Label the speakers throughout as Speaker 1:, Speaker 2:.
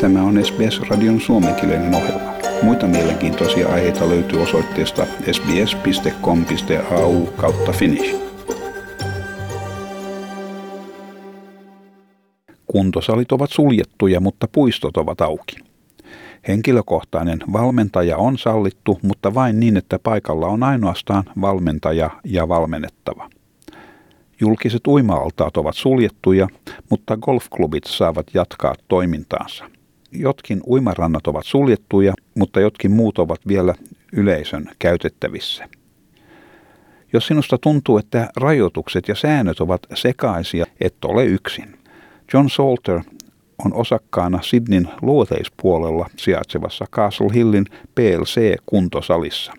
Speaker 1: Tämä on SBS-radion suomenkielinen ohjelma. Muita mielenkiintoisia aiheita löytyy osoitteesta sbs.com.au kautta finnish. Kuntosalit ovat suljettuja, mutta puistot ovat auki. Henkilökohtainen valmentaja on sallittu, mutta vain niin, että paikalla on ainoastaan valmentaja ja valmennettava. Julkiset uima-altaat ovat suljettuja, mutta golfklubit saavat jatkaa toimintaansa. Jotkin uimarannat ovat suljettuja, mutta jotkin muut ovat vielä yleisön käytettävissä. Jos sinusta tuntuu, että rajoitukset ja säännöt ovat sekaisia, et ole yksin. John Salter on osakkaana Sydneyn luoteispuolella sijaitsevassa Castle Hillin PLC-kuntosalissa.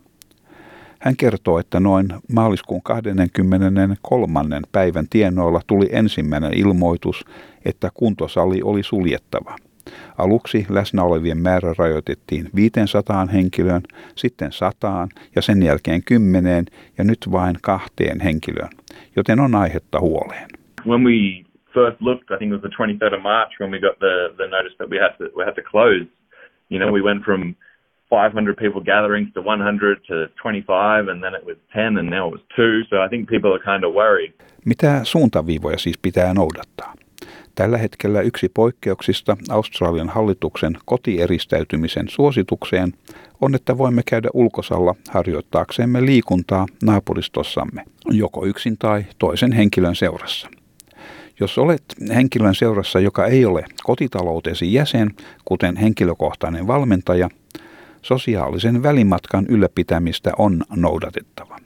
Speaker 1: Hän kertoo, että noin maaliskuun 23. päivän tienoilla tuli ensimmäinen ilmoitus, että kuntosali oli suljettava. Aluksi läsnä olevien määrä rajoitettiin 500 henkilöön, sitten 100 ja sen jälkeen 10 ja nyt vain kahteen henkilöön, joten on aihetta huoleen.
Speaker 2: When we first looked, I think it was the 23rd of March when we got the, the notice that we had to, we had to close. You know, we went from 500 people gatherings to 100 to 25 and then it was 10 and now it was 2. So I think people are kind of worried.
Speaker 1: Mitä suuntaviivoja siis pitää noudattaa? Tällä hetkellä yksi poikkeuksista Australian hallituksen kotieristäytymisen suositukseen on, että voimme käydä ulkosalla harjoittaaksemme liikuntaa naapuristossamme, joko yksin tai toisen henkilön seurassa. Jos olet henkilön seurassa, joka ei ole kotitaloutesi jäsen, kuten henkilökohtainen valmentaja, sosiaalisen välimatkan ylläpitämistä on noudatettava.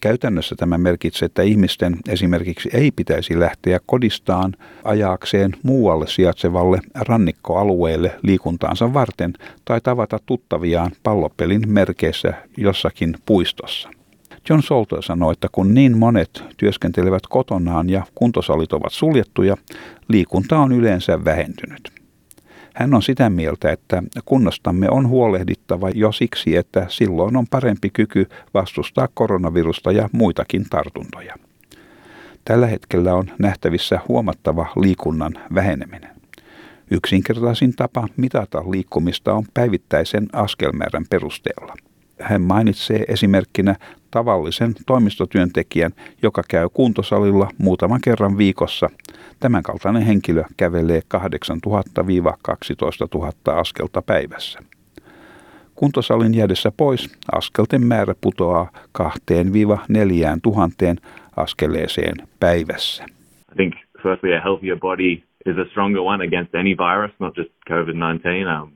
Speaker 1: Käytännössä tämä merkitsee, että ihmisten esimerkiksi ei pitäisi lähteä kodistaan ajaakseen muualle sijaitsevalle rannikkoalueelle liikuntaansa varten tai tavata tuttaviaan pallopelin merkeissä jossakin puistossa. John Solter sanoi, että kun niin monet työskentelevät kotonaan ja kuntosalit ovat suljettuja, liikunta on yleensä vähentynyt. Hän on sitä mieltä, että kunnostamme on huolehdittava jo siksi, että silloin on parempi kyky vastustaa koronavirusta ja muitakin tartuntoja. Tällä hetkellä on nähtävissä huomattava liikunnan väheneminen. Yksinkertaisin tapa mitata liikkumista on päivittäisen askelmäärän perusteella. Hän mainitsee esimerkkinä tavallisen toimistotyöntekijän, joka käy kuntosalilla muutaman kerran viikossa. Tämänkaltainen henkilö kävelee 8000-12 000 askelta päivässä. Kuntosalin jäädessä pois askelten määrä putoaa 2-4 tuhanteen askeleeseen päivässä.
Speaker 2: I think firstly a healthier body is a stronger one against any virus, not just COVID-19. Um,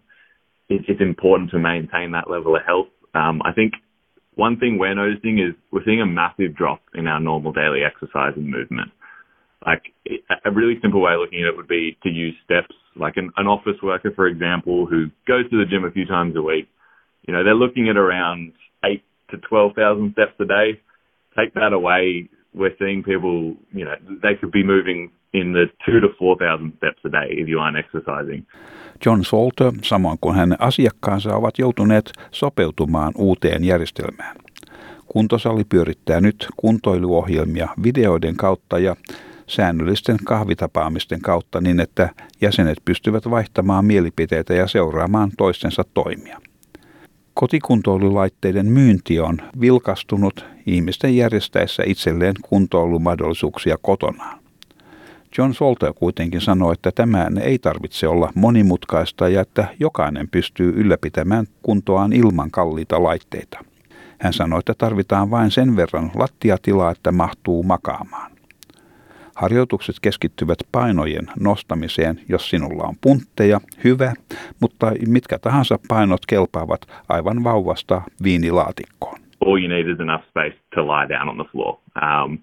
Speaker 2: it's important to maintain that level of health. Um, I think one thing we're noticing is we're seeing a massive drop in our normal daily exercise and movement. Like a really simple way of looking at it would be to use steps. Like an, an office worker, for example, who goes to the gym a few times a week, you know, they're looking at around eight to twelve thousand steps a day. Take that away, we're seeing people, you know, they could be moving in the two to four thousand steps a day if you aren't exercising.
Speaker 1: John Salter, samoin kuin hänen asiakkaansa, ovat joutuneet sopeutumaan uuteen järjestelmään. Kuntosali pyörittää nyt kuntoiluohjelmia videoiden kautta ja säännöllisten kahvitapaamisten kautta niin, että jäsenet pystyvät vaihtamaan mielipiteitä ja seuraamaan toistensa toimia. Kotikuntoilulaitteiden myynti on vilkastunut ihmisten järjestäessä itselleen kuntoilumahdollisuuksia kotonaan. John Solter kuitenkin sanoi, että tämän ei tarvitse olla monimutkaista ja että jokainen pystyy ylläpitämään kuntoaan ilman kalliita laitteita. Hän sanoi, että tarvitaan vain sen verran lattiatilaa, että mahtuu makaamaan. Harjoitukset keskittyvät painojen nostamiseen, jos sinulla on puntteja, hyvä, mutta mitkä tahansa painot kelpaavat aivan vauvasta viinilaatikkoon.
Speaker 2: All you need is enough space to lie down on the floor. Um,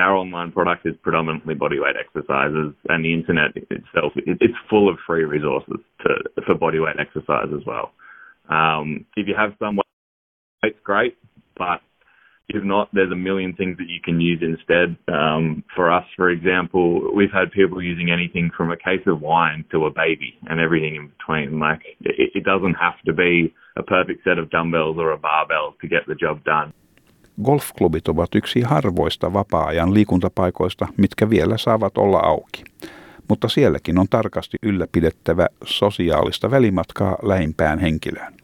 Speaker 2: our online product is predominantly bodyweight exercises, and the internet itself it's full of free resources to, for bodyweight exercise as well. Um, if you have some weights, great, but if not, there's a million things that you can use instead. Um, for us, for example, we've had people using anything from a case of wine to a baby and everything in between. Like it, it doesn't have to be a perfect set of dumbbells or a barbell to get the job done.
Speaker 1: Golfklubit ovat yksi harvoista vapaa-ajan liikuntapaikoista, mitkä vielä saavat olla auki. mutta sielläkin on tarkasti ylläpidettävä sosiaalista välimatkaa lähimpään henkilöön.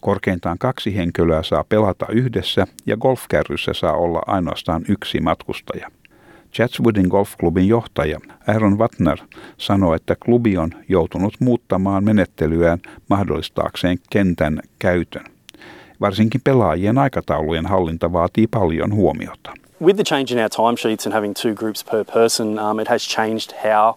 Speaker 1: Korkeintaan kaksi henkilöä saa pelata yhdessä ja golfkärryssä saa olla ainoastaan yksi matkustaja. Chatswoodin golfklubin johtaja Aaron Watner sanoi, että klubi on joutunut muuttamaan menettelyään mahdollistaakseen kentän käytön. Varsinkin pelaajien aikataulujen hallinta vaatii paljon huomiota.
Speaker 3: With the change in our timesheets and having two groups per person, um, it has changed how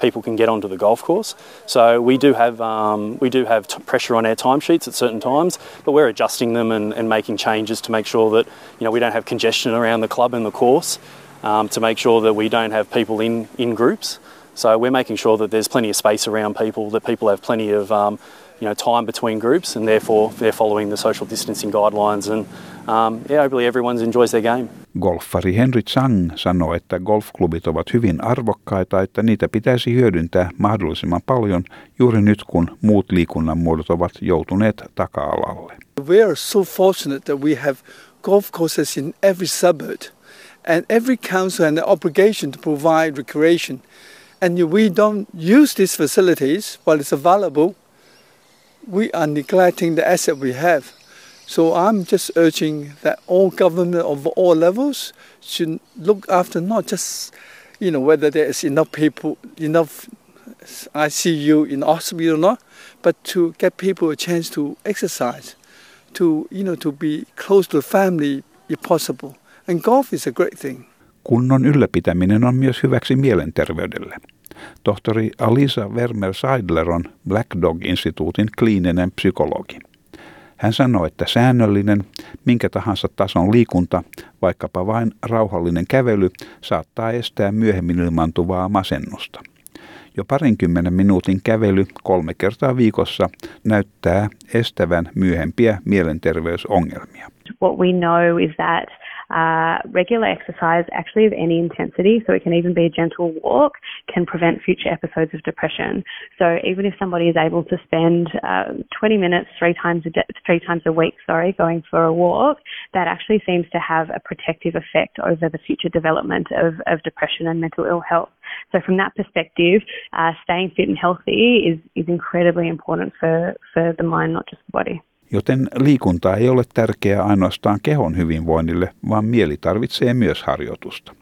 Speaker 3: people can get onto the golf course. So we do have um, we do have t- pressure on our timesheets at certain times, but we're adjusting them and, and making changes to make sure that you know we don't have congestion around the club and the course, um, to make sure that we don't have people in in groups. So we're making sure that there's plenty of space around people, that people have plenty of um, you know time between groups, and therefore they're following the social distancing guidelines. And um, yeah, hopefully everyone enjoys their game.
Speaker 1: Golfari Henry Chang sanoi, että golfklubit ovat hyvin arvokkaita, että niitä pitäisi hyödyntää mahdollisimman paljon juuri nyt, kun muut liikunnan muodot ovat joutuneet taka-alalle.
Speaker 4: We are so fortunate that we have golf courses in every suburb, and every council has an obligation to provide recreation. And if we don't use these facilities while it's available, we are neglecting the asset we have. So I'm just urging that all government of all levels should look after not just, you know, whether there is enough people, enough ICU in hospital or not, but to get people a chance to exercise, to, you know, to be close to family if possible. And golf is a great thing.
Speaker 1: Kunnon ylläpitäminen on myös hyväksi mielenterveydelle. Tohtori Alisa Vermeer Seidler on Black Dog-instituutin kliininen psykologi. Hän sanoi, että säännöllinen, minkä tahansa tason liikunta, vaikkapa vain rauhallinen kävely, saattaa estää myöhemmin ilmaantuvaa masennusta. Jo parinkymmenen minuutin kävely kolme kertaa viikossa näyttää estävän myöhempiä mielenterveysongelmia.
Speaker 5: What we know is that Uh, regular exercise, actually of any intensity, so it can even be a gentle walk, can prevent future episodes of depression. So even if somebody is able to spend uh, 20 minutes three times a day, three times a week, sorry, going for a walk, that actually seems to have a protective effect over the future development of, of depression and mental ill health. So from that perspective, uh, staying fit and healthy is, is incredibly important for, for the mind, not just the body.
Speaker 1: Joten liikunta ei ole tärkeää ainoastaan kehon hyvinvoinnille, vaan mieli tarvitsee myös harjoitusta.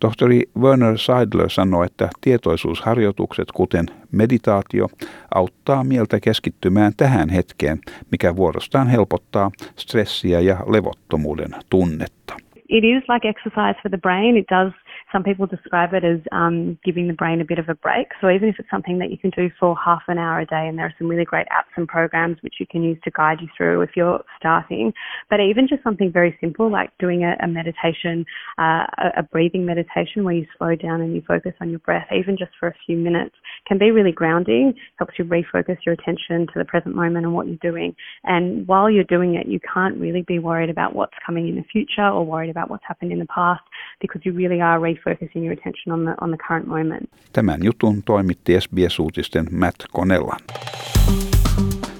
Speaker 1: Tohtori Werner Seidler sanoi, että tietoisuusharjoitukset, kuten meditaatio, auttaa mieltä keskittymään tähän hetkeen, mikä vuorostaan helpottaa stressiä ja levottomuuden tunnetta.
Speaker 5: It is like exercise for the brain. It does Some people describe it as um, giving the brain a bit of a break. So even if it's something that you can do for half an hour a day, and there are some really great apps and programs which you can use to guide you through if you're starting, but even just something very simple like doing a, a meditation, uh, a, a breathing meditation where you slow down and you focus on your breath, even just for a few minutes, can be really grounding, helps you refocus your attention to the present moment and what you're doing. And while you're doing it, you can't really be worried about what's coming in the future or worried about what's happened in the past because you really are refocusing
Speaker 1: Tämän jutun toimitti SBS-uutisten Matt Conellan.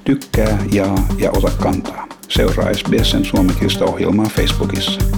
Speaker 1: Tykkää, jaa ja ota kantaa. Seuraa SBSn suomenkielistä ohjelmaa Facebookissa.